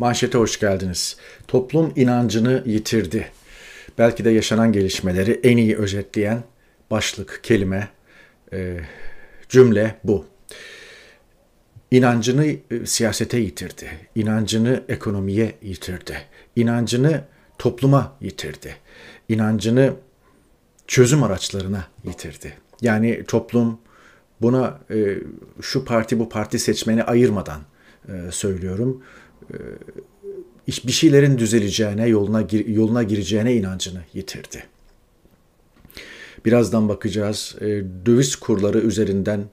Manşete hoş geldiniz. Toplum inancını yitirdi. Belki de yaşanan gelişmeleri en iyi özetleyen başlık, kelime, e, cümle bu. İnancını e, siyasete yitirdi. İnancını ekonomiye yitirdi. İnancını topluma yitirdi. İnancını çözüm araçlarına yitirdi. Yani toplum buna e, şu parti bu parti seçmeni ayırmadan söylüyorum. Bir şeylerin düzeleceğine, yoluna yoluna gireceğine inancını yitirdi. Birazdan bakacağız. E, döviz kurları üzerinden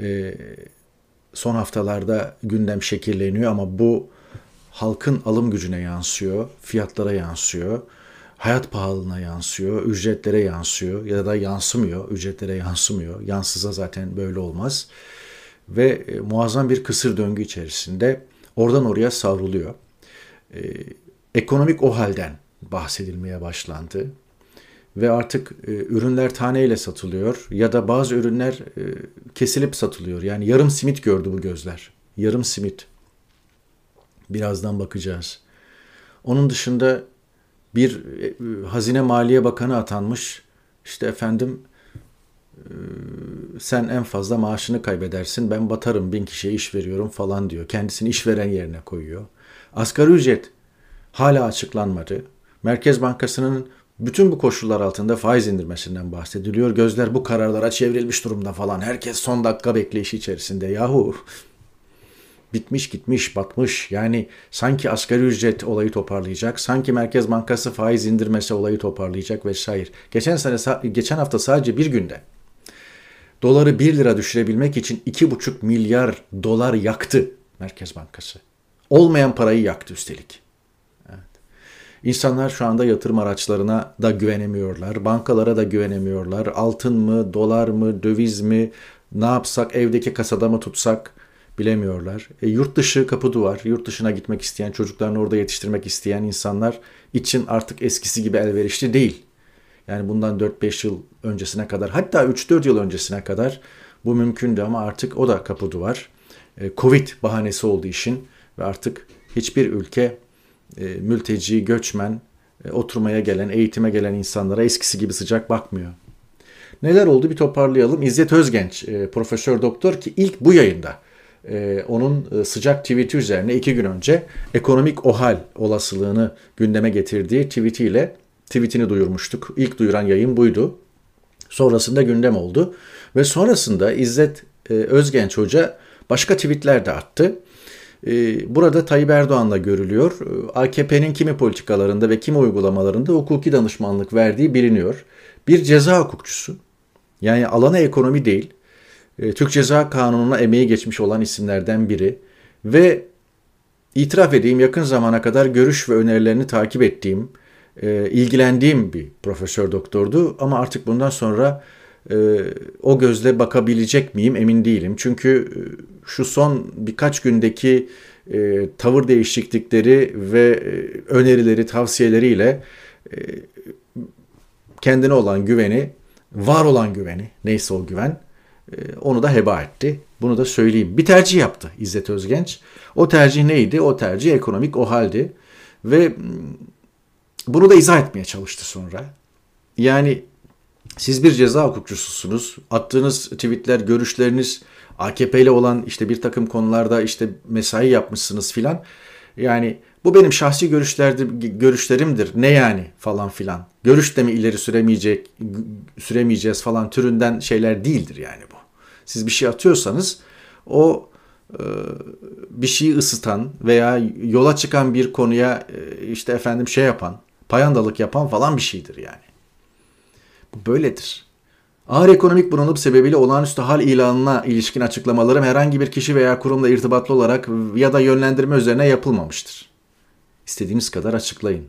e, son haftalarda gündem şekilleniyor ama bu halkın alım gücüne yansıyor, fiyatlara yansıyor, hayat pahalılığına yansıyor, ücretlere yansıyor ya da yansımıyor, ücretlere yansımıyor. Yansıza zaten böyle olmaz. Ve e, muazzam bir kısır döngü içerisinde oradan oraya savruluyor. Ee, ekonomik o halden bahsedilmeye başlandı ve artık e, ürünler taneyle satılıyor ya da bazı ürünler e, kesilip satılıyor. Yani yarım simit gördü bu gözler. Yarım simit. Birazdan bakacağız. Onun dışında bir e, Hazine Maliye Bakanı atanmış. İşte efendim e, sen en fazla maaşını kaybedersin ben batarım bin kişiye iş veriyorum falan diyor. Kendisini işveren yerine koyuyor. Asgari ücret hala açıklanmadı. Merkez Bankası'nın bütün bu koşullar altında faiz indirmesinden bahsediliyor. Gözler bu kararlara çevrilmiş durumda falan. Herkes son dakika bekleyişi içerisinde. Yahu bitmiş gitmiş batmış. Yani sanki asgari ücret olayı toparlayacak. Sanki Merkez Bankası faiz indirmesi olayı toparlayacak vesaire. Geçen sene geçen hafta sadece bir günde doları 1 lira düşürebilmek için 2,5 milyar dolar yaktı Merkez Bankası. Olmayan parayı yaktı üstelik. İnsanlar şu anda yatırım araçlarına da güvenemiyorlar. Bankalara da güvenemiyorlar. Altın mı, dolar mı, döviz mi, ne yapsak, evdeki kasada mı tutsak bilemiyorlar. E, yurt dışı kapı duvar. Yurt dışına gitmek isteyen, çocuklarını orada yetiştirmek isteyen insanlar için artık eskisi gibi elverişli değil. Yani bundan 4-5 yıl öncesine kadar hatta 3-4 yıl öncesine kadar bu mümkündü ama artık o da kapı duvar. E, Covid bahanesi olduğu işin ve artık hiçbir ülke e, mülteci, göçmen, e, oturmaya gelen, eğitime gelen insanlara eskisi gibi sıcak bakmıyor. Neler oldu bir toparlayalım. İzzet Özgenç, profesör doktor ki ilk bu yayında onun sıcak tweet'i üzerine iki gün önce ekonomik ohal olasılığını gündeme getirdiği tweetiyle tweetini duyurmuştuk. İlk duyuran yayın buydu. Sonrasında gündem oldu ve sonrasında İzzet e, Özgenç Hoca başka tweetler de attı. Ee, burada Tayyip Erdoğan'la görülüyor. Ee, AKP'nin kimi politikalarında ve kimi uygulamalarında hukuki danışmanlık verdiği biliniyor. Bir ceza hukukçusu, yani alanı ekonomi değil, e, Türk Ceza Kanunu'na emeği geçmiş olan isimlerden biri ve itiraf edeyim yakın zamana kadar görüş ve önerilerini takip ettiğim, e, ilgilendiğim bir profesör doktordu ama artık bundan sonra e, o gözle bakabilecek miyim emin değilim. Çünkü e, şu son birkaç gündeki e, tavır değişiklikleri ve e, önerileri, tavsiyeleriyle e, kendine olan güveni, var olan güveni, neyse o güven, e, onu da heba etti. Bunu da söyleyeyim. Bir tercih yaptı İzzet Özgenç. O tercih neydi? O tercih ekonomik o haldi. Ve bunu da izah etmeye çalıştı sonra. Yani siz bir ceza hukukçususunuz. Attığınız tweetler, görüşleriniz AKP ile olan işte bir takım konularda işte mesai yapmışsınız filan. Yani bu benim şahsi görüşlerdir, görüşlerimdir. Ne yani falan filan. Görüş de mi ileri süremeyecek, süremeyeceğiz falan türünden şeyler değildir yani bu. Siz bir şey atıyorsanız o e, bir şeyi ısıtan veya yola çıkan bir konuya e, işte efendim şey yapan, payandalık yapan falan bir şeydir yani. Bu böyledir. Ağır ekonomik bunalım sebebiyle olağanüstü hal ilanına ilişkin açıklamalarım herhangi bir kişi veya kurumla irtibatlı olarak ya da yönlendirme üzerine yapılmamıştır. İstediğiniz kadar açıklayın.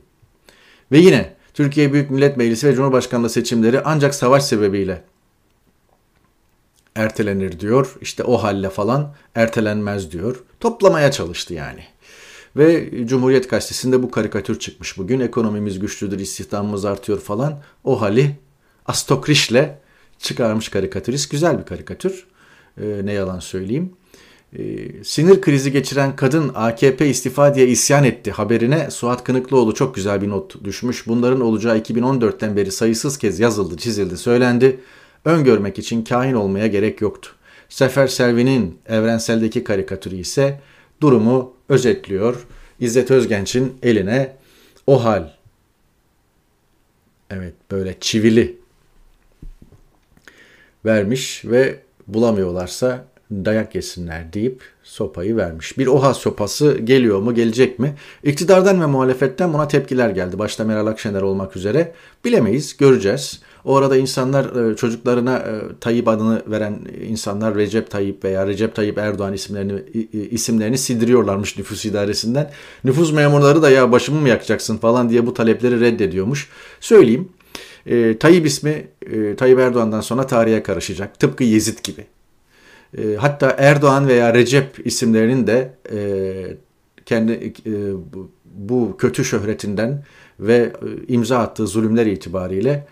Ve yine Türkiye Büyük Millet Meclisi ve Cumhurbaşkanlığı seçimleri ancak savaş sebebiyle ertelenir diyor. İşte o halle falan ertelenmez diyor. Toplamaya çalıştı yani. Ve Cumhuriyet Gazetesi'nde bu karikatür çıkmış bugün. Ekonomimiz güçlüdür, istihdamımız artıyor falan. O hali Astokriş'le çıkarmış karikatürist. Güzel bir karikatür. E, ne yalan söyleyeyim. Ee, sinir krizi geçiren kadın AKP istifa diye isyan etti haberine Suat Kınıklıoğlu çok güzel bir not düşmüş. Bunların olacağı 2014'ten beri sayısız kez yazıldı, çizildi, söylendi. Öngörmek için kahin olmaya gerek yoktu. Sefer Selvi'nin evrenseldeki karikatürü ise durumu özetliyor. İzzet Özgenç'in eline o hal. Evet böyle çivili vermiş ve bulamıyorlarsa dayak yesinler deyip sopayı vermiş. Bir OHA sopası geliyor mu gelecek mi? İktidardan ve muhalefetten buna tepkiler geldi. Başta Meral Akşener olmak üzere. Bilemeyiz, göreceğiz. O arada insanlar e, çocuklarına e, Tayyip adını veren insanlar Recep Tayyip veya Recep Tayyip Erdoğan isimlerini isimlerini sildiriyorlarmış nüfus idaresinden. Nüfus memurları da ya başımı mı yakacaksın falan diye bu talepleri reddediyormuş. Söyleyeyim. E, Tayyip ismi e, Tayyip Erdoğan'dan sonra tarihe karışacak. Tıpkı Yezid gibi. E, hatta Erdoğan veya Recep isimlerinin de e, kendi e, bu kötü şöhretinden ve e, imza attığı zulümler itibariyle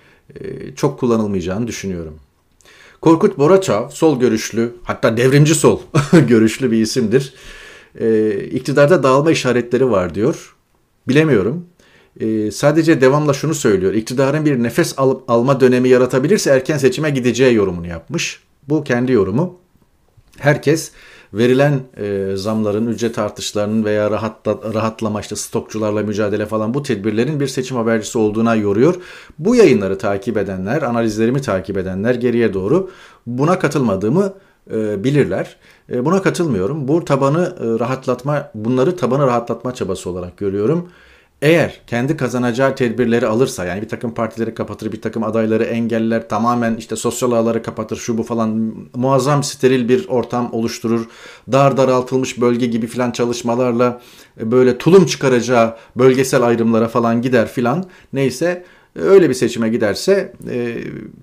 çok kullanılmayacağını düşünüyorum. Korkut Boraçav sol görüşlü hatta devrimci sol görüşlü bir isimdir. E, iktidarda dağılma işaretleri var diyor. Bilemiyorum. E, sadece devamla şunu söylüyor. İktidarın bir nefes al, alma dönemi yaratabilirse erken seçime gideceği yorumunu yapmış. Bu kendi yorumu herkes verilen e, zamların, ücret artışlarının veya rahatla, rahatlama işte stokçularla mücadele falan bu tedbirlerin bir seçim habercisi olduğuna yoruyor. Bu yayınları takip edenler, analizlerimi takip edenler geriye doğru buna katılmadığımı e, bilirler. E, buna katılmıyorum. Bu tabanı e, rahatlatma, bunları tabanı rahatlatma çabası olarak görüyorum. Eğer kendi kazanacağı tedbirleri alırsa yani bir takım partileri kapatır, bir takım adayları engeller, tamamen işte sosyal ağları kapatır, şu bu falan muazzam steril bir ortam oluşturur. Dar daraltılmış bölge gibi filan çalışmalarla e, böyle tulum çıkaracağı bölgesel ayrımlara falan gider filan. Neyse öyle bir seçime giderse e,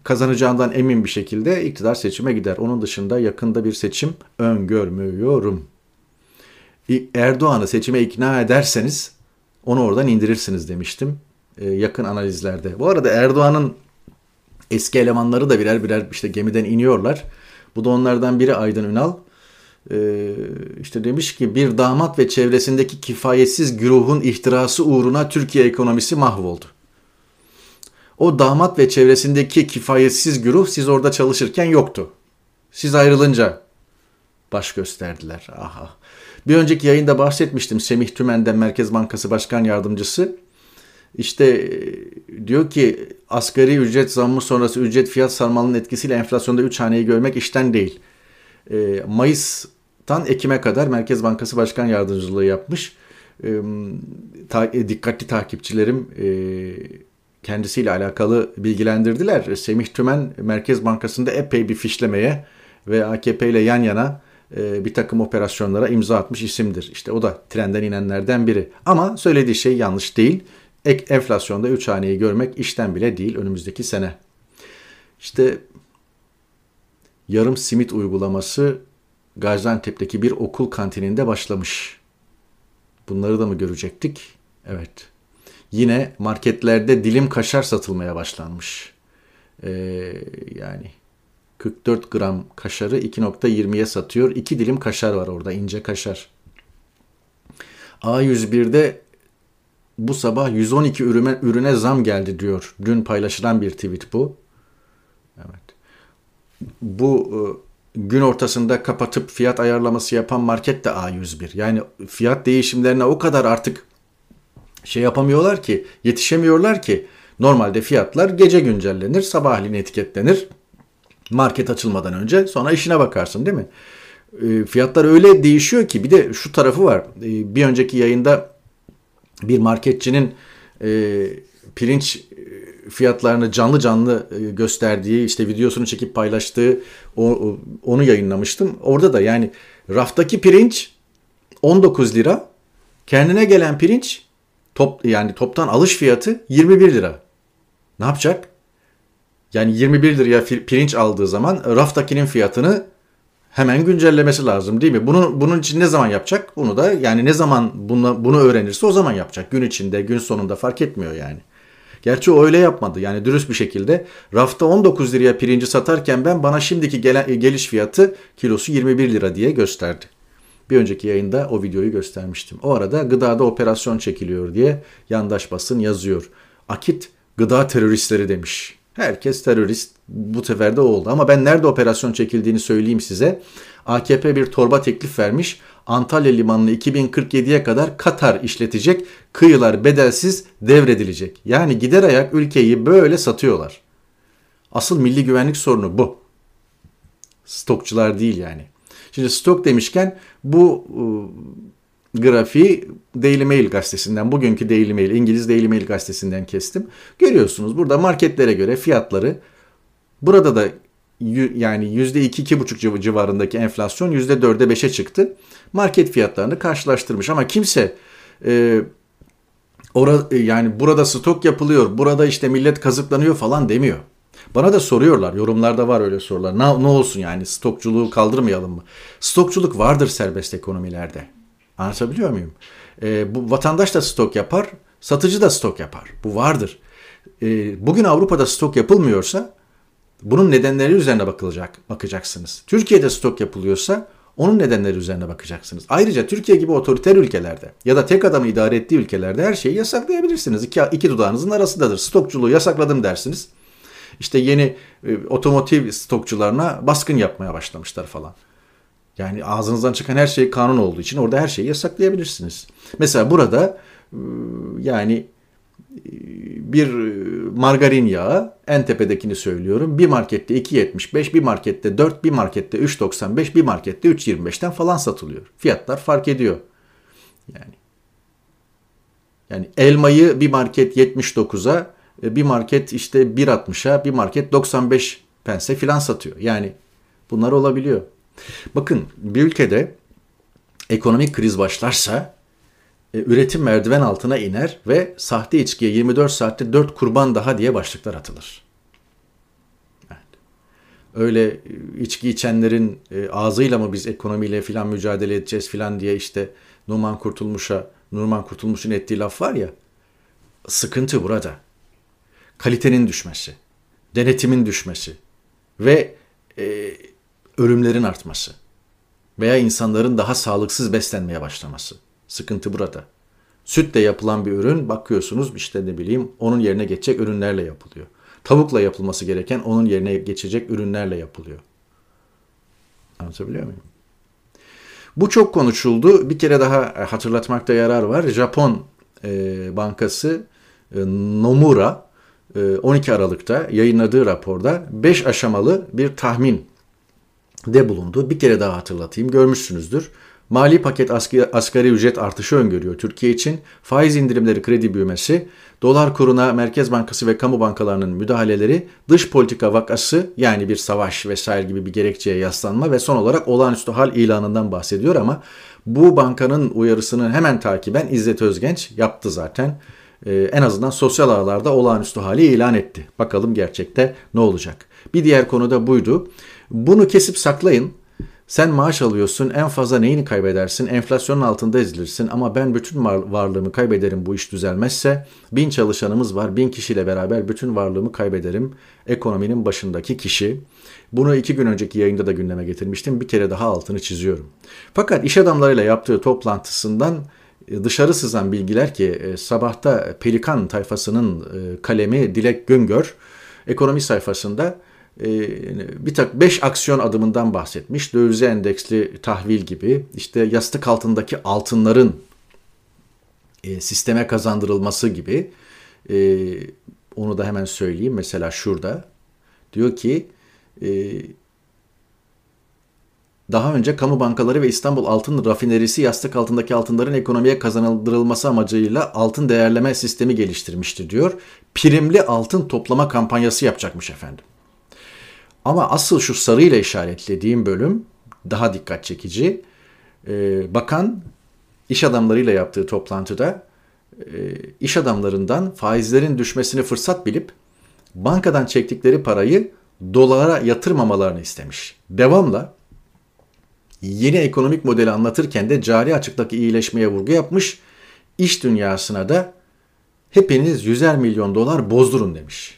kazanacağından emin bir şekilde iktidar seçime gider. Onun dışında yakında bir seçim öngörmüyorum. Erdoğan'ı seçime ikna ederseniz onu oradan indirirsiniz demiştim e, yakın analizlerde. Bu arada Erdoğan'ın eski elemanları da birer birer işte gemiden iniyorlar. Bu da onlardan biri Aydın Ünal. Ee, işte demiş ki bir damat ve çevresindeki kifayetsiz güruhun ihtirası uğruna Türkiye ekonomisi mahvoldu. O damat ve çevresindeki kifayetsiz güruh siz orada çalışırken yoktu. Siz ayrılınca baş gösterdiler. Aha. Bir önceki yayında bahsetmiştim Semih Tümen'den Merkez Bankası Başkan Yardımcısı. İşte e, diyor ki asgari ücret zammı sonrası ücret fiyat sarmalının etkisiyle enflasyonda 3 haneyi görmek işten değil. E, Mayıs'tan Ekim'e kadar Merkez Bankası Başkan Yardımcılığı yapmış. E, ta, dikkatli takipçilerim kendisiyle alakalı bilgilendirdiler. Semih Tümen Merkez Bankası'nda epey bir fişlemeye ve AKP ile yan yana e, bir takım operasyonlara imza atmış isimdir. İşte o da trenden inenlerden biri. Ama söylediği şey yanlış değil. Ek enflasyonda 3 haneyi görmek işten bile değil önümüzdeki sene. İşte yarım simit uygulaması Gaziantep'teki bir okul kantininde başlamış. Bunları da mı görecektik? Evet. Yine marketlerde dilim kaşar satılmaya başlanmış. Ee, yani 44 gram kaşarı 2.20'ye satıyor. 2 dilim kaşar var orada ince kaşar. A101'de bu sabah 112 ürüne, ürüne zam geldi diyor. Dün paylaşılan bir tweet bu. Evet. Bu e, gün ortasında kapatıp fiyat ayarlaması yapan market de A101. Yani fiyat değişimlerine o kadar artık şey yapamıyorlar ki, yetişemiyorlar ki. Normalde fiyatlar gece güncellenir, sabahleyin etiketlenir market açılmadan önce sonra işine bakarsın değil mi? E, fiyatlar öyle değişiyor ki bir de şu tarafı var. E, bir önceki yayında bir marketçinin e, pirinç fiyatlarını canlı canlı gösterdiği işte videosunu çekip paylaştığı onu yayınlamıştım. Orada da yani raftaki pirinç 19 lira kendine gelen pirinç top yani toptan alış fiyatı 21 lira. Ne yapacak? Yani 21 liraya pirinç aldığı zaman raftakinin fiyatını hemen güncellemesi lazım değil mi? Bunu bunun için ne zaman yapacak? Bunu da yani ne zaman bunu, bunu öğrenirse o zaman yapacak. Gün içinde, gün sonunda fark etmiyor yani. Gerçi o öyle yapmadı. Yani dürüst bir şekilde rafta 19 liraya pirinci satarken ben bana şimdiki gelen, geliş fiyatı kilosu 21 lira diye gösterdi. Bir önceki yayında o videoyu göstermiştim. O arada gıdada operasyon çekiliyor diye yandaş basın yazıyor. Akit gıda teröristleri demiş. Herkes terörist bu sefer de oldu. Ama ben nerede operasyon çekildiğini söyleyeyim size. AKP bir torba teklif vermiş. Antalya Limanı'nı 2047'ye kadar Katar işletecek. Kıyılar bedelsiz devredilecek. Yani gider ayak ülkeyi böyle satıyorlar. Asıl milli güvenlik sorunu bu. Stokçular değil yani. Şimdi stok demişken bu e, grafiği Daily Mail gazetesinden, bugünkü Daily Mail, İngiliz Daily Mail gazetesinden kestim. Görüyorsunuz burada marketlere göre fiyatları burada da yani %2-2,5 civarındaki enflasyon %4'e 5'e çıktı. Market fiyatlarını karşılaştırmış ama kimse e, ora, yani burada stok yapılıyor, burada işte millet kazıklanıyor falan demiyor. Bana da soruyorlar, yorumlarda var öyle sorular. Ne, ne olsun yani stokçuluğu kaldırmayalım mı? Stokçuluk vardır serbest ekonomilerde. Anlatabiliyor muyum? E, bu vatandaş da stok yapar, satıcı da stok yapar. Bu vardır. E, bugün Avrupa'da stok yapılmıyorsa bunun nedenleri üzerine bakılacak, bakacaksınız. Türkiye'de stok yapılıyorsa onun nedenleri üzerine bakacaksınız. Ayrıca Türkiye gibi otoriter ülkelerde ya da tek adamı idare ettiği ülkelerde her şeyi yasaklayabilirsiniz. İki, iki dudağınızın arasındadır. Stokçuluğu yasakladım dersiniz. İşte yeni e, otomotiv stokçularına baskın yapmaya başlamışlar falan. Yani ağzınızdan çıkan her şey kanun olduğu için orada her şeyi yasaklayabilirsiniz. Mesela burada e, yani e, bir margarin yağı en tepedekini söylüyorum. Bir markette 2.75, bir markette 4, bir markette 3.95, bir markette 3.25'ten falan satılıyor. Fiyatlar fark ediyor. Yani yani elmayı bir market 79'a e, bir market işte 1.60'a bir market 95 pense filan satıyor. Yani bunlar olabiliyor. Bakın bir ülkede ekonomik kriz başlarsa e, üretim merdiven altına iner ve sahte içkiye 24 saatte 4 kurban daha diye başlıklar atılır. Öyle e, içki içenlerin ağzıyla mı biz ekonomiyle filan mücadele edeceğiz filan diye işte Numan Kurtulmuş'a Numan Kurtulmuş'un ettiği laf var ya sıkıntı burada kalitenin düşmesi, denetimin düşmesi ve e, ölümlerin artması veya insanların daha sağlıksız beslenmeye başlaması. Sıkıntı burada. Sütle yapılan bir ürün bakıyorsunuz işte ne bileyim onun yerine geçecek ürünlerle yapılıyor. Tavukla yapılması gereken onun yerine geçecek ürünlerle yapılıyor. Anlatabiliyor muyum? Bu çok konuşuldu. Bir kere daha hatırlatmakta yarar var. Japon e, bankası e, Nomura 12 e, Aralık'ta yayınladığı raporda 5 aşamalı bir tahmin de bulundu. Bir kere daha hatırlatayım görmüşsünüzdür. Mali paket asgari, ücret artışı öngörüyor Türkiye için. Faiz indirimleri kredi büyümesi, dolar kuruna Merkez Bankası ve kamu bankalarının müdahaleleri, dış politika vakası yani bir savaş vesaire gibi bir gerekçeye yaslanma ve son olarak olağanüstü hal ilanından bahsediyor ama bu bankanın uyarısını hemen takiben İzzet Özgenç yaptı zaten e, en azından sosyal ağlarda olağanüstü hali ilan etti. Bakalım gerçekte ne olacak. Bir diğer konu da buydu. Bunu kesip saklayın. Sen maaş alıyorsun en fazla neyini kaybedersin? Enflasyonun altında ezilirsin ama ben bütün varlığımı kaybederim bu iş düzelmezse. Bin çalışanımız var bin kişiyle beraber bütün varlığımı kaybederim. Ekonominin başındaki kişi. Bunu iki gün önceki yayında da gündeme getirmiştim. Bir kere daha altını çiziyorum. Fakat iş adamlarıyla yaptığı toplantısından e, dışarı sızan bilgiler ki e, sabahta Pelikan tayfasının e, kalemi Dilek Güngör ekonomi sayfasında bir tak 5 aksiyon adımından bahsetmiş. Dövize endeksli tahvil gibi işte yastık altındaki altınların sisteme kazandırılması gibi onu da hemen söyleyeyim. Mesela şurada diyor ki daha önce kamu bankaları ve İstanbul Altın Rafinerisi yastık altındaki altınların ekonomiye kazandırılması amacıyla altın değerleme sistemi geliştirmiştir diyor. Primli altın toplama kampanyası yapacakmış efendim. Ama asıl şu sarıyla işaretlediğim bölüm daha dikkat çekici. Ee, bakan iş adamlarıyla yaptığı toplantıda e, iş adamlarından faizlerin düşmesini fırsat bilip bankadan çektikleri parayı dolara yatırmamalarını istemiş. Devamla yeni ekonomik modeli anlatırken de cari açıktaki iyileşmeye vurgu yapmış. İş dünyasına da hepiniz yüzer milyon dolar bozdurun demiş.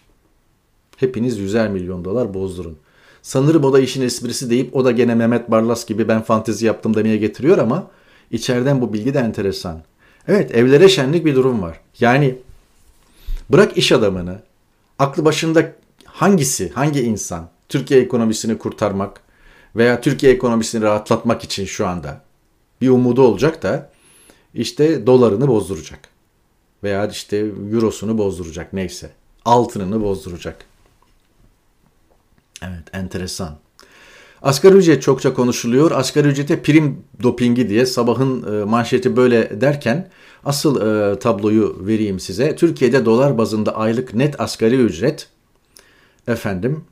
Hepiniz yüzer milyon dolar bozdurun. sanırım o da işin esprisi deyip o da gene Mehmet Barlas gibi ben fantezi yaptım demeye getiriyor ama içeriden bu bilgi de enteresan. Evet evlere şenlik bir durum var. Yani bırak iş adamını, aklı başında hangisi, hangi insan Türkiye ekonomisini kurtarmak veya Türkiye ekonomisini rahatlatmak için şu anda bir umudu olacak da işte dolarını bozduracak. Veya işte eurosunu bozduracak neyse. Altınını bozduracak. Evet enteresan. Asgari ücret çokça konuşuluyor. Asgari ücrete prim dopingi diye sabahın e, manşeti böyle derken asıl e, tabloyu vereyim size. Türkiye'de dolar bazında aylık net asgari ücret efendim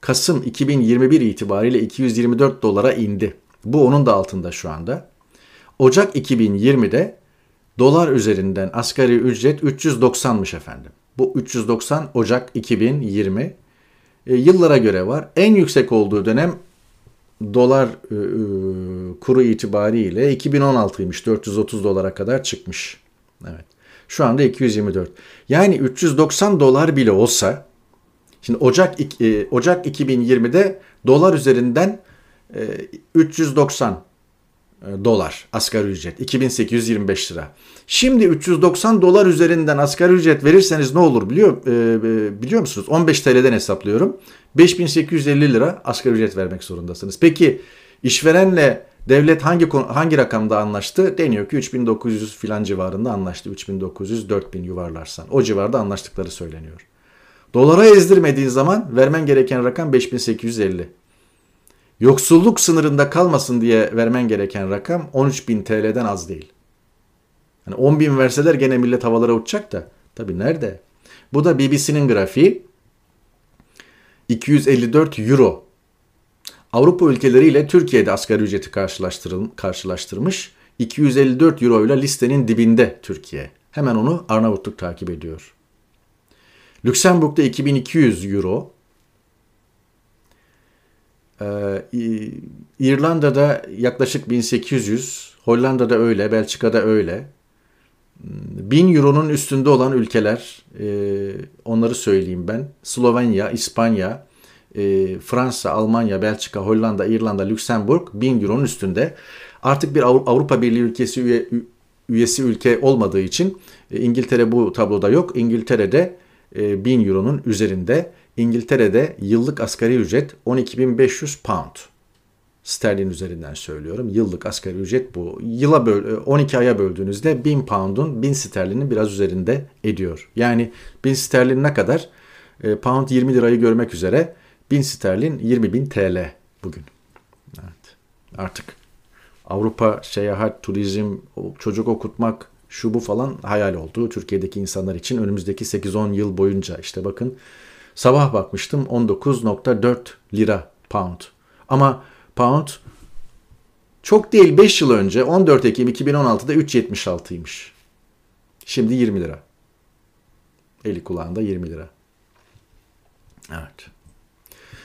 Kasım 2021 itibariyle 224 dolara indi. Bu onun da altında şu anda. Ocak 2020'de dolar üzerinden asgari ücret 390'mış efendim. Bu 390 Ocak 2020 e, yıllara göre var. En yüksek olduğu dönem dolar e, e, kuru itibariyle 2016'ymış. 430 dolara kadar çıkmış. Evet. Şu anda 224. Yani 390 dolar bile olsa şimdi Ocak e, Ocak 2020'de dolar üzerinden e, 390 e, dolar asgari ücret 2825 lira. Şimdi 390 dolar üzerinden asgari ücret verirseniz ne olur biliyor e, e biliyor musunuz? 15 TL'den hesaplıyorum. 5850 lira asgari ücret vermek zorundasınız. Peki işverenle devlet hangi hangi rakamda anlaştı? Deniyor ki 3900 filan civarında anlaştı. 3900 4000 yuvarlarsan. O civarda anlaştıkları söyleniyor. Dolara ezdirmediğin zaman vermen gereken rakam 5850. Yoksulluk sınırında kalmasın diye vermen gereken rakam 13.000 TL'den az değil. Hani 10 bin verseler gene millet havalara uçacak da. Tabi nerede? Bu da BBC'nin grafiği. 254 euro. Avrupa ülkeleriyle Türkiye'de asgari ücreti karşılaştırmış. 254 euro ile listenin dibinde Türkiye. Hemen onu Arnavutluk takip ediyor. Lüksemburg'da 2200 euro. Ee, İrlanda'da yaklaşık 1800, Hollanda'da öyle, Belçika'da öyle. 1000 euronun üstünde olan ülkeler, e, onları söyleyeyim ben. Slovenya, İspanya, e, Fransa, Almanya, Belçika, Hollanda, İrlanda, Lüksemburg 1000 euronun üstünde. Artık bir Avrupa Birliği ülkesi üye, üyesi ülke olmadığı için e, İngiltere bu tabloda yok. İngiltere'de e, 1000 euronun üzerinde. İngiltere'de yıllık asgari ücret 12.500 pound. Sterlin üzerinden söylüyorum. Yıllık asgari ücret bu. Yıla böl 12 aya böldüğünüzde 1000 pound'un 1000 sterlinin biraz üzerinde ediyor. Yani 1000 sterlin ne kadar? E, pound 20 lirayı görmek üzere 1000 sterlin 20.000 TL bugün. Evet. Artık Avrupa seyahat, turizm, çocuk okutmak, şu bu falan hayal oldu. Türkiye'deki insanlar için önümüzdeki 8-10 yıl boyunca işte bakın sabah bakmıştım 19.4 lira pound. Ama pound çok değil 5 yıl önce 14 Ekim 2016'da 3.76'ymış. Şimdi 20 lira. Eli kulağında 20 lira. Evet.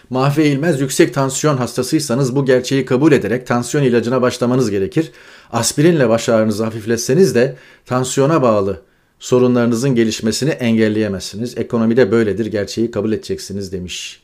Mahve İlmez yüksek tansiyon hastasıysanız bu gerçeği kabul ederek tansiyon ilacına başlamanız gerekir. Aspirinle baş ağrınızı hafifletseniz de tansiyona bağlı sorunlarınızın gelişmesini engelleyemezsiniz. Ekonomide böyledir gerçeği kabul edeceksiniz demiş.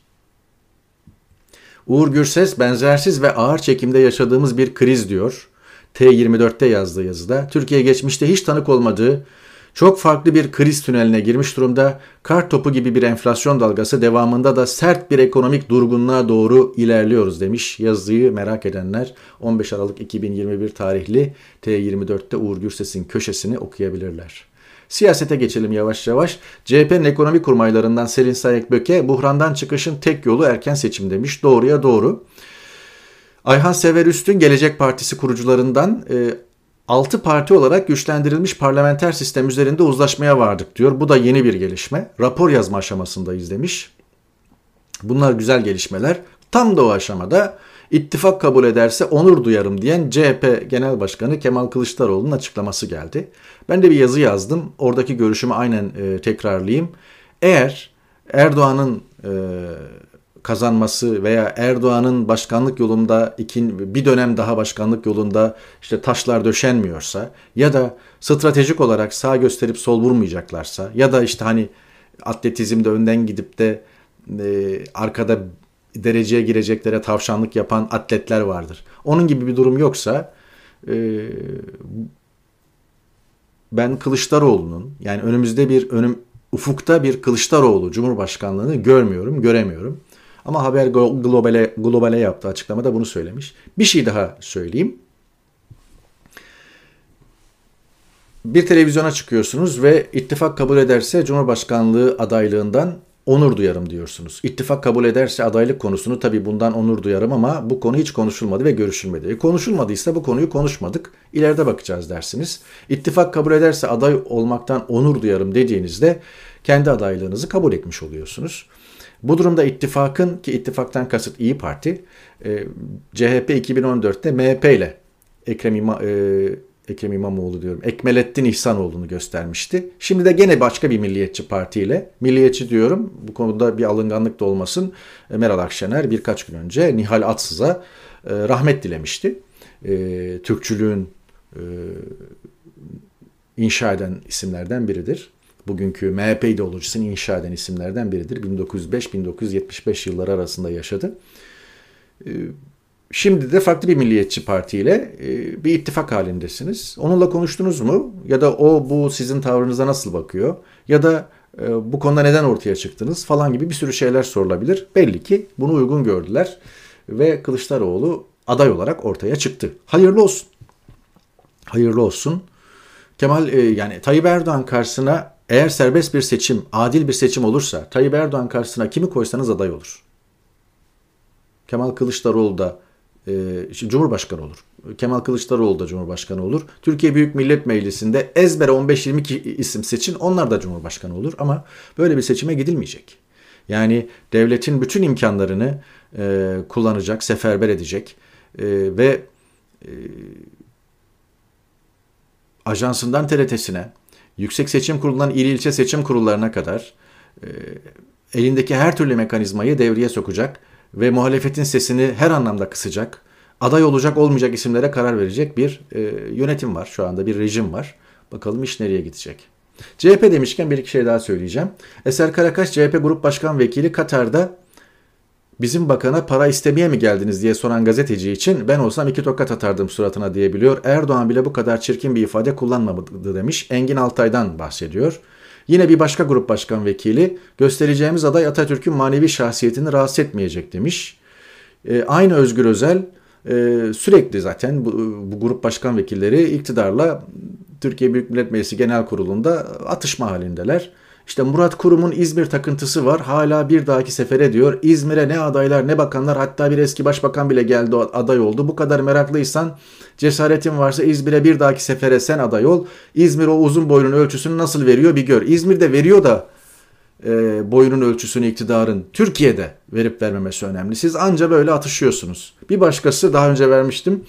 Uğur Gürses benzersiz ve ağır çekimde yaşadığımız bir kriz diyor. T24'te yazdığı yazıda. Türkiye geçmişte hiç tanık olmadığı çok farklı bir kriz tüneline girmiş durumda. Kar topu gibi bir enflasyon dalgası devamında da sert bir ekonomik durgunluğa doğru ilerliyoruz demiş yazıyı merak edenler 15 Aralık 2021 tarihli T24'te Uğur Gürses'in köşesini okuyabilirler. Siyasete geçelim yavaş yavaş. CHP'nin ekonomi kurmaylarından Selin Sayek Böke buhrandan çıkışın tek yolu erken seçim demiş. Doğruya doğru. Ayhan Sever Üstün Gelecek Partisi kurucularından 6 e, parti olarak güçlendirilmiş parlamenter sistem üzerinde uzlaşmaya vardık diyor. Bu da yeni bir gelişme. Rapor yazma aşamasındayız demiş. Bunlar güzel gelişmeler. Tam da o aşamada ittifak kabul ederse onur duyarım diyen CHP Genel Başkanı Kemal Kılıçdaroğlu'nun açıklaması geldi. Ben de bir yazı yazdım. Oradaki görüşümü aynen e, tekrarlayayım. Eğer Erdoğan'ın e, kazanması veya Erdoğan'ın başkanlık yolunda ikin, bir dönem daha başkanlık yolunda işte taşlar döşenmiyorsa ya da stratejik olarak sağ gösterip sol vurmayacaklarsa ya da işte hani atletizmde önden gidip de e, arkada dereceye gireceklere tavşanlık yapan atletler vardır. Onun gibi bir durum yoksa e, ben Kılıçdaroğlu'nun yani önümüzde bir önüm ufukta bir Kılıçdaroğlu Cumhurbaşkanlığını görmüyorum, göremiyorum. Ama haber globale, globale yaptığı açıklamada bunu söylemiş. Bir şey daha söyleyeyim. Bir televizyona çıkıyorsunuz ve ittifak kabul ederse Cumhurbaşkanlığı adaylığından onur duyarım diyorsunuz. İttifak kabul ederse adaylık konusunu tabii bundan onur duyarım ama bu konu hiç konuşulmadı ve görüşülmedi. E konuşulmadıysa bu konuyu konuşmadık. İleride bakacağız dersiniz. İttifak kabul ederse aday olmaktan onur duyarım dediğinizde kendi adaylığınızı kabul etmiş oluyorsunuz. Bu durumda ittifakın ki ittifaktan kasıt İyi Parti e, CHP 2014'te MHP ile Ekrem, İma, e, Ekrem İmamoğlu diyorum Ekmelettin İhsanoğlu'nu göstermişti. Şimdi de gene başka bir milliyetçi partiyle milliyetçi diyorum bu konuda bir alınganlık da olmasın e, Meral Akşener birkaç gün önce Nihal Atsız'a e, rahmet dilemişti. E, Türkçülüğün inşa eden isimlerden biridir bugünkü MHP ideolojisini inşa eden isimlerden biridir. 1905-1975 yılları arasında yaşadı. Şimdi de farklı bir milliyetçi partiyle e, bir ittifak halindesiniz. Onunla konuştunuz mu? Ya da o bu sizin tavrınıza nasıl bakıyor? Ya da e, bu konuda neden ortaya çıktınız falan gibi bir sürü şeyler sorulabilir. Belli ki bunu uygun gördüler ve Kılıçdaroğlu aday olarak ortaya çıktı. Hayırlı olsun. Hayırlı olsun. Kemal e, yani Tayyip Erdoğan karşısına eğer serbest bir seçim, adil bir seçim olursa Tayyip Erdoğan karşısına kimi koysanız aday olur. Kemal Kılıçdaroğlu da e, Cumhurbaşkanı olur. Kemal Kılıçdaroğlu da Cumhurbaşkanı olur. Türkiye Büyük Millet Meclisi'nde ezbere 15-20 isim seçin onlar da Cumhurbaşkanı olur. Ama böyle bir seçime gidilmeyecek. Yani devletin bütün imkanlarını e, kullanacak, seferber edecek e, ve e, ajansından TRT'sine, Yüksek Seçim Kurulu'ndan il ilçe seçim kurullarına kadar e, elindeki her türlü mekanizmayı devreye sokacak ve muhalefetin sesini her anlamda kısacak, aday olacak olmayacak isimlere karar verecek bir e, yönetim var şu anda, bir rejim var. Bakalım iş nereye gidecek. CHP demişken bir iki şey daha söyleyeceğim. Eser Karakaş CHP Grup Başkan Vekili Katar'da bizim bakana para istemeye mi geldiniz diye soran gazeteci için ben olsam iki tokat atardım suratına diyebiliyor. Erdoğan bile bu kadar çirkin bir ifade kullanmadı demiş. Engin Altay'dan bahsediyor. Yine bir başka grup başkan vekili göstereceğimiz aday Atatürk'ün manevi şahsiyetini rahatsız etmeyecek demiş. E, aynı Özgür Özel e, sürekli zaten bu, bu grup başkan vekilleri iktidarla Türkiye Büyük Millet Meclisi Genel Kurulu'nda atışma halindeler. İşte Murat Kurum'un İzmir takıntısı var. Hala bir dahaki sefere diyor. İzmir'e ne adaylar ne bakanlar hatta bir eski başbakan bile geldi aday oldu. Bu kadar meraklıysan cesaretin varsa İzmir'e bir dahaki sefere sen aday ol. İzmir o uzun boyunun ölçüsünü nasıl veriyor bir gör. İzmir'de veriyor da e, boyunun ölçüsünü iktidarın Türkiye'de verip vermemesi önemli. Siz anca böyle atışıyorsunuz. Bir başkası daha önce vermiştim.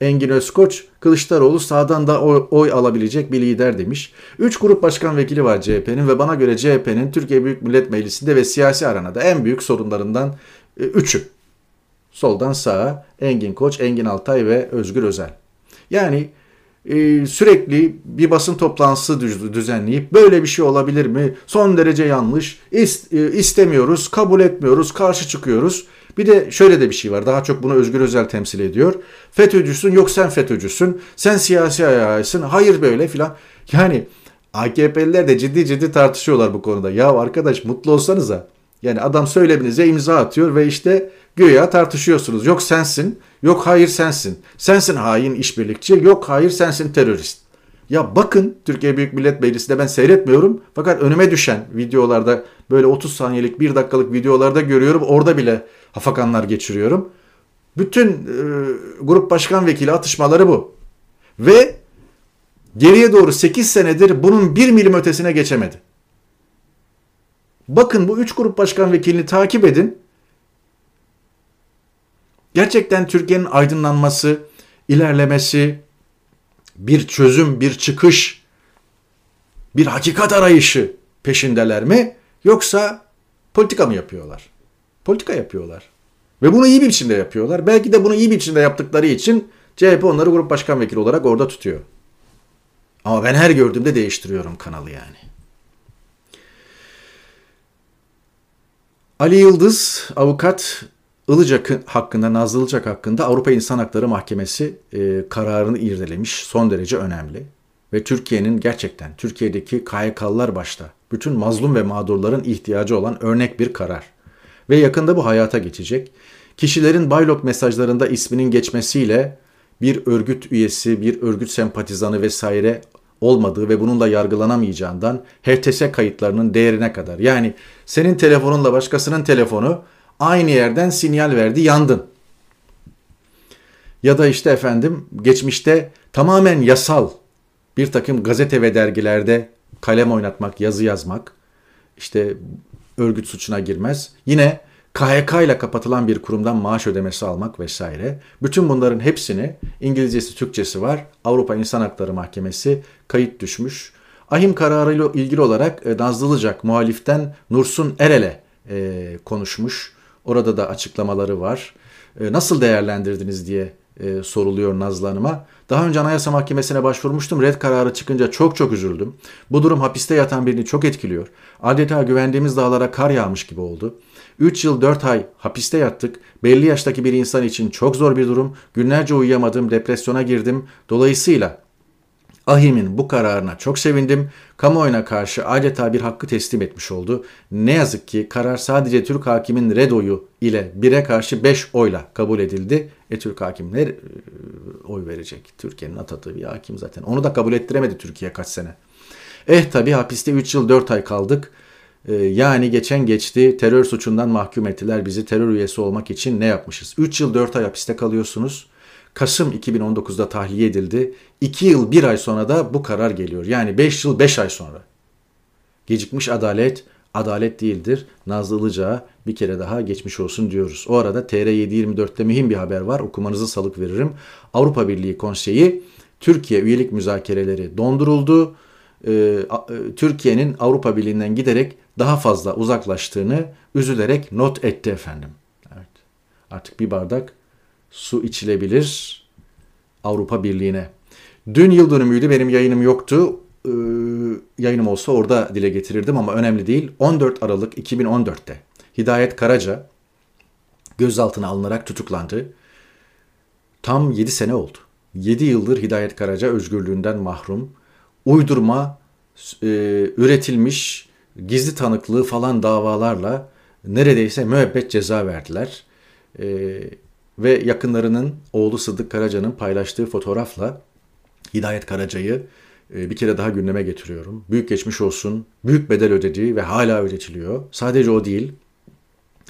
Engin Özkoç, Kılıçdaroğlu sağdan da oy, oy alabilecek bir lider demiş. Üç grup başkan vekili var CHP'nin ve bana göre CHP'nin Türkiye Büyük Millet Meclisi'nde ve siyasi aranada en büyük sorunlarından e, üçü. Soldan sağa Engin Koç, Engin Altay ve Özgür Özel. Yani e, sürekli bir basın toplantısı düzenleyip böyle bir şey olabilir mi? Son derece yanlış. İst, e, istemiyoruz, kabul etmiyoruz, karşı çıkıyoruz. Bir de şöyle de bir şey var. Daha çok bunu Özgür Özel temsil ediyor. FETÖ'cüsün yok sen FETÖ'cüsün. Sen siyasi ayağısın. Hayır böyle filan. Yani AKP'liler de ciddi ciddi tartışıyorlar bu konuda. Ya arkadaş mutlu olsanıza. Yani adam söyleminize imza atıyor ve işte göya tartışıyorsunuz. Yok sensin, yok hayır sensin. Sensin hain işbirlikçi, yok hayır sensin terörist. Ya bakın Türkiye Büyük Millet Meclisi'nde ben seyretmiyorum fakat önüme düşen videolarda böyle 30 saniyelik 1 dakikalık videolarda görüyorum. Orada bile hafakanlar geçiriyorum. Bütün e, grup başkan vekili atışmaları bu. Ve geriye doğru 8 senedir bunun bir milim ötesine geçemedi. Bakın bu 3 grup başkan vekilini takip edin. Gerçekten Türkiye'nin aydınlanması, ilerlemesi, bir çözüm, bir çıkış, bir hakikat arayışı peşindeler mi? Yoksa politika mı yapıyorlar? Politika yapıyorlar. Ve bunu iyi bir biçimde yapıyorlar. Belki de bunu iyi bir biçimde yaptıkları için CHP onları grup başkan vekili olarak orada tutuyor. Ama ben her gördüğümde değiştiriyorum kanalı yani. Ali Yıldız, avukat Ilıcak hakkında, Nazlı Ilıcak hakkında Avrupa İnsan Hakları Mahkemesi e, kararını irdelemiş. Son derece önemli. Ve Türkiye'nin gerçekten, Türkiye'deki KYK'lılar başta, bütün mazlum ve mağdurların ihtiyacı olan örnek bir karar. Ve yakında bu hayata geçecek. Kişilerin Baylok mesajlarında isminin geçmesiyle bir örgüt üyesi, bir örgüt sempatizanı vesaire olmadığı ve bununla yargılanamayacağından HTS kayıtlarının değerine kadar. Yani senin telefonunla başkasının telefonu aynı yerden sinyal verdi, yandın. Ya da işte efendim geçmişte tamamen yasal bir takım gazete ve dergilerde kalem oynatmak, yazı yazmak işte örgüt suçuna girmez. Yine KHK ile kapatılan bir kurumdan maaş ödemesi almak vesaire. Bütün bunların hepsini İngilizcesi, Türkçesi var. Avrupa İnsan Hakları Mahkemesi kayıt düşmüş. Ahim kararıyla ilgili olarak e, Nazlılıcak muhaliften Nursun Erel'e e, konuşmuş. Orada da açıklamaları var. E, nasıl değerlendirdiniz diye e, soruluyor Nazlı Hanım'a. Daha önce Anayasa Mahkemesi'ne başvurmuştum. Red kararı çıkınca çok çok üzüldüm. Bu durum hapiste yatan birini çok etkiliyor. Adeta güvendiğimiz dağlara kar yağmış gibi oldu. 3 yıl 4 ay hapiste yattık. Belli yaştaki bir insan için çok zor bir durum. Günlerce uyuyamadım, depresyona girdim. Dolayısıyla Ahim'in bu kararına çok sevindim. Kamuoyuna karşı adeta bir hakkı teslim etmiş oldu. Ne yazık ki karar sadece Türk hakimin red oyu ile 1'e karşı 5 oyla kabul edildi. E Türk hakimler e, oy verecek. Türkiye'nin atadığı bir hakim zaten. Onu da kabul ettiremedi Türkiye kaç sene. Eh tabi hapiste 3 yıl 4 ay kaldık. Ee, yani geçen geçti terör suçundan mahkum ettiler bizi terör üyesi olmak için ne yapmışız? 3 yıl 4 ay hapiste kalıyorsunuz. Kasım 2019'da tahliye edildi. 2 yıl 1 ay sonra da bu karar geliyor. Yani 5 yıl 5 ay sonra. Gecikmiş adalet adalet değildir. Nazlı Ilıcağa bir kere daha geçmiş olsun diyoruz. O arada TR724'te mühim bir haber var. Okumanızı salık veririm. Avrupa Birliği Konseyi Türkiye üyelik müzakereleri donduruldu. Ee, e, Türkiye'nin Avrupa Birliği'nden giderek daha fazla uzaklaştığını üzülerek not etti efendim. Evet. Artık bir bardak su içilebilir Avrupa Birliği'ne. Dün yıl dönümüydü benim yayınım yoktu. Ee, yayınım olsa orada dile getirirdim ama önemli değil. 14 Aralık 2014'te Hidayet Karaca gözaltına alınarak tutuklandı. Tam 7 sene oldu. 7 yıldır Hidayet Karaca özgürlüğünden mahrum. Uydurma, e, üretilmiş gizli tanıklığı falan davalarla neredeyse müebbet ceza verdiler. E, ve yakınlarının oğlu Sıddık Karaca'nın paylaştığı fotoğrafla Hidayet Karaca'yı e, bir kere daha gündeme getiriyorum. Büyük geçmiş olsun, büyük bedel ödediği ve hala ödetiliyor. Sadece o değil,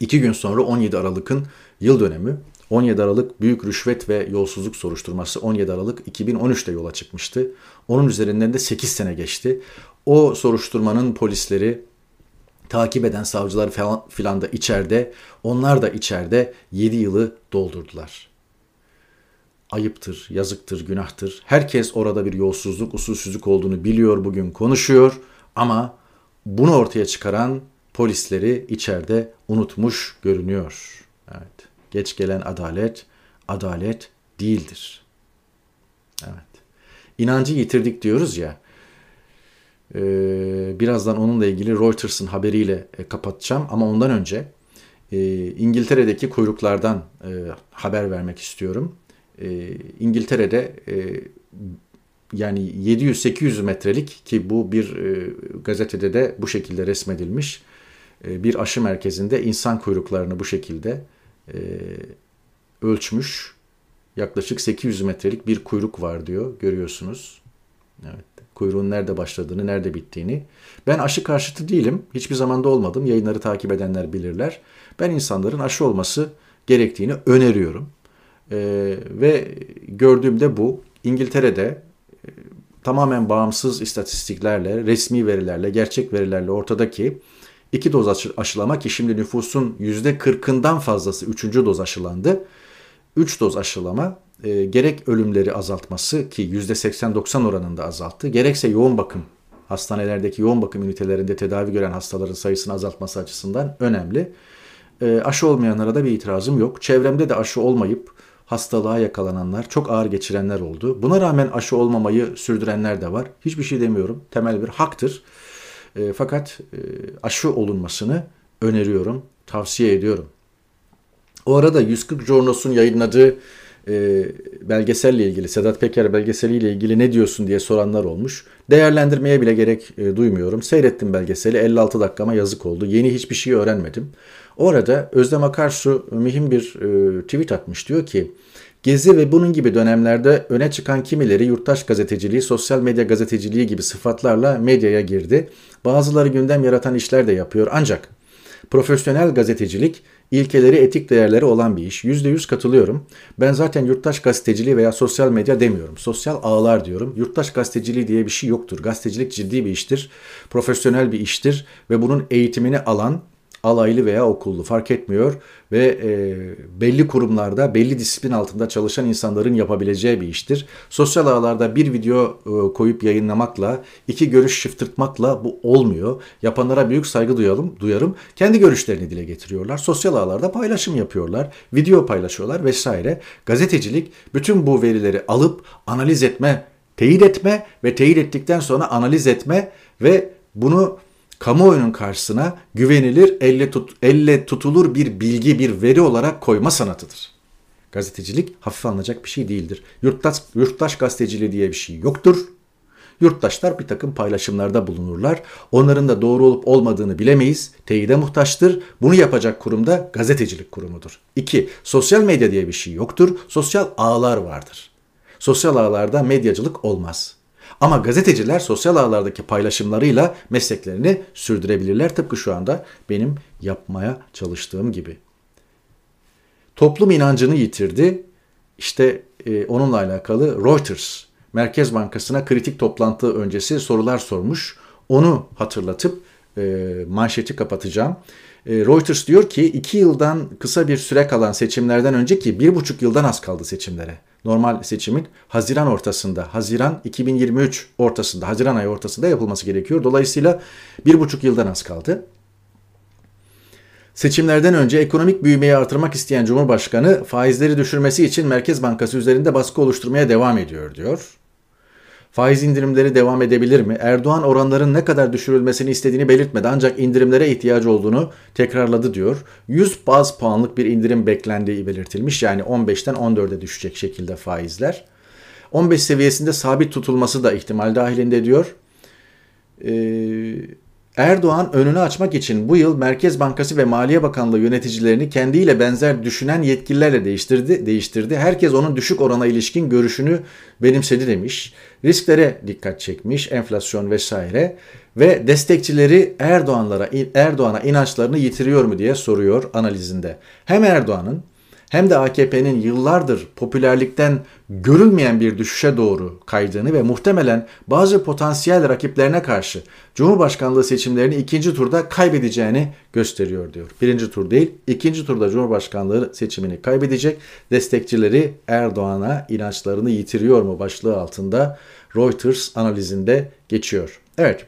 iki gün sonra 17 Aralık'ın yıl dönemi 17 Aralık Büyük Rüşvet ve Yolsuzluk Soruşturması 17 Aralık 2013'te yola çıkmıştı. Onun üzerinden de 8 sene geçti. O soruşturmanın polisleri, takip eden savcılar falan filan da içeride, onlar da içeride 7 yılı doldurdular. Ayıptır, yazıktır, günahtır. Herkes orada bir yolsuzluk, usulsüzlük olduğunu biliyor, bugün konuşuyor ama bunu ortaya çıkaran polisleri içeride unutmuş görünüyor. Evet. Geç gelen adalet adalet değildir. Evet. İnancı yitirdik diyoruz ya. Ee, birazdan onunla ilgili Reuters'ın haberiyle e, kapatacağım ama ondan önce e, İngiltere'deki kuyruklardan e, haber vermek istiyorum. İngiltere'de yani 700-800 metrelik ki bu bir gazetede de bu şekilde resmedilmiş bir aşı merkezinde insan kuyruklarını bu şekilde ölçmüş. Yaklaşık 800 metrelik bir kuyruk var diyor görüyorsunuz. Evet kuyruğun nerede başladığını, nerede bittiğini. Ben aşı karşıtı değilim. Hiçbir zamanda olmadım. Yayınları takip edenler bilirler. Ben insanların aşı olması gerektiğini öneriyorum. Ee, ve gördüğümde bu İngiltere'de e, tamamen bağımsız istatistiklerle, resmi verilerle, gerçek verilerle ortadaki iki doz aşı, aşılama ki şimdi nüfusun %40'ından fazlası üçüncü doz aşılandı. Üç doz aşılama e, gerek ölümleri azaltması ki %80-90 oranında azalttı, gerekse yoğun bakım hastanelerdeki yoğun bakım ünitelerinde tedavi gören hastaların sayısını azaltması açısından önemli. E, aşı olmayanlara da bir itirazım yok. Çevremde de aşı olmayıp hastalığa yakalananlar, çok ağır geçirenler oldu. Buna rağmen aşı olmamayı sürdürenler de var. Hiçbir şey demiyorum. Temel bir haktır. E, fakat e, aşı olunmasını öneriyorum, tavsiye ediyorum. O arada 140 Jornos'un yayınladığı e, belgeselle ilgili, Sedat Peker belgeseliyle ilgili ne diyorsun diye soranlar olmuş. Değerlendirmeye bile gerek e, duymuyorum. Seyrettim belgeseli 56 dakikama yazık oldu. Yeni hiçbir şey öğrenmedim. Orada Özlem Akarsu mühim bir e, tweet atmış. Diyor ki Gezi ve bunun gibi dönemlerde öne çıkan kimileri yurttaş gazeteciliği, sosyal medya gazeteciliği gibi sıfatlarla medyaya girdi. Bazıları gündem yaratan işler de yapıyor. Ancak profesyonel gazetecilik ilkeleri, etik değerleri olan bir iş. Yüzde yüz katılıyorum. Ben zaten yurttaş gazeteciliği veya sosyal medya demiyorum. Sosyal ağlar diyorum. Yurttaş gazeteciliği diye bir şey yoktur. Gazetecilik ciddi bir iştir. Profesyonel bir iştir ve bunun eğitimini alan alaylı veya okullu fark etmiyor ve e, belli kurumlarda belli disiplin altında çalışan insanların yapabileceği bir iştir. Sosyal ağlarda bir video e, koyup yayınlamakla, iki görüş şıftırtmakla bu olmuyor. Yapanlara büyük saygı duyalım, duyarım. Kendi görüşlerini dile getiriyorlar. Sosyal ağlarda paylaşım yapıyorlar, video paylaşıyorlar vesaire. Gazetecilik bütün bu verileri alıp analiz etme, teyit etme ve teyit ettikten sonra analiz etme ve bunu kamuoyunun karşısına güvenilir, elle, tut, elle tutulur bir bilgi, bir veri olarak koyma sanatıdır. Gazetecilik hafife alınacak bir şey değildir. Yurttaş, yurttaş gazeteciliği diye bir şey yoktur. Yurttaşlar bir takım paylaşımlarda bulunurlar. Onların da doğru olup olmadığını bilemeyiz. Teyide muhtaçtır. Bunu yapacak kurum da gazetecilik kurumudur. 2. Sosyal medya diye bir şey yoktur. Sosyal ağlar vardır. Sosyal ağlarda medyacılık olmaz. Ama gazeteciler sosyal ağlardaki paylaşımlarıyla mesleklerini sürdürebilirler. Tıpkı şu anda benim yapmaya çalıştığım gibi. Toplum inancını yitirdi. İşte e, onunla alakalı Reuters Merkez Bankası'na kritik toplantı öncesi sorular sormuş. Onu hatırlatıp e, manşeti kapatacağım. E, Reuters diyor ki iki yıldan kısa bir süre kalan seçimlerden önceki bir buçuk yıldan az kaldı seçimlere normal seçimin Haziran ortasında, Haziran 2023 ortasında, Haziran ayı ortasında yapılması gerekiyor. Dolayısıyla bir buçuk yıldan az kaldı. Seçimlerden önce ekonomik büyümeyi artırmak isteyen Cumhurbaşkanı faizleri düşürmesi için Merkez Bankası üzerinde baskı oluşturmaya devam ediyor diyor. Faiz indirimleri devam edebilir mi? Erdoğan oranların ne kadar düşürülmesini istediğini belirtmedi ancak indirimlere ihtiyacı olduğunu tekrarladı diyor. 100 baz puanlık bir indirim beklendiği belirtilmiş. Yani 15'ten 14'e düşecek şekilde faizler. 15 seviyesinde sabit tutulması da ihtimal dahilinde diyor. Ee, Erdoğan önünü açmak için bu yıl Merkez Bankası ve Maliye Bakanlığı yöneticilerini kendiyle benzer düşünen yetkililerle değiştirdi. değiştirdi. Herkes onun düşük orana ilişkin görüşünü benimsedi demiş. Risklere dikkat çekmiş, enflasyon vesaire ve destekçileri Erdoğanlara Erdoğan'a inançlarını yitiriyor mu diye soruyor analizinde. Hem Erdoğan'ın hem de AKP'nin yıllardır popülerlikten görülmeyen bir düşüşe doğru kaydığını ve muhtemelen bazı potansiyel rakiplerine karşı Cumhurbaşkanlığı seçimlerini ikinci turda kaybedeceğini gösteriyor diyor. Birinci tur değil, ikinci turda Cumhurbaşkanlığı seçimini kaybedecek. Destekçileri Erdoğan'a inançlarını yitiriyor mu başlığı altında Reuters analizinde geçiyor. Evet.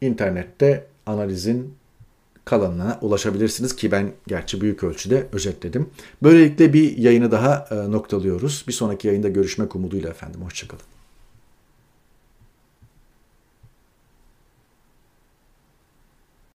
İnternette analizin kalanına ulaşabilirsiniz ki ben gerçi büyük ölçüde özetledim. Böylelikle bir yayını daha e, noktalıyoruz. Bir sonraki yayında görüşmek umuduyla efendim. Hoşçakalın.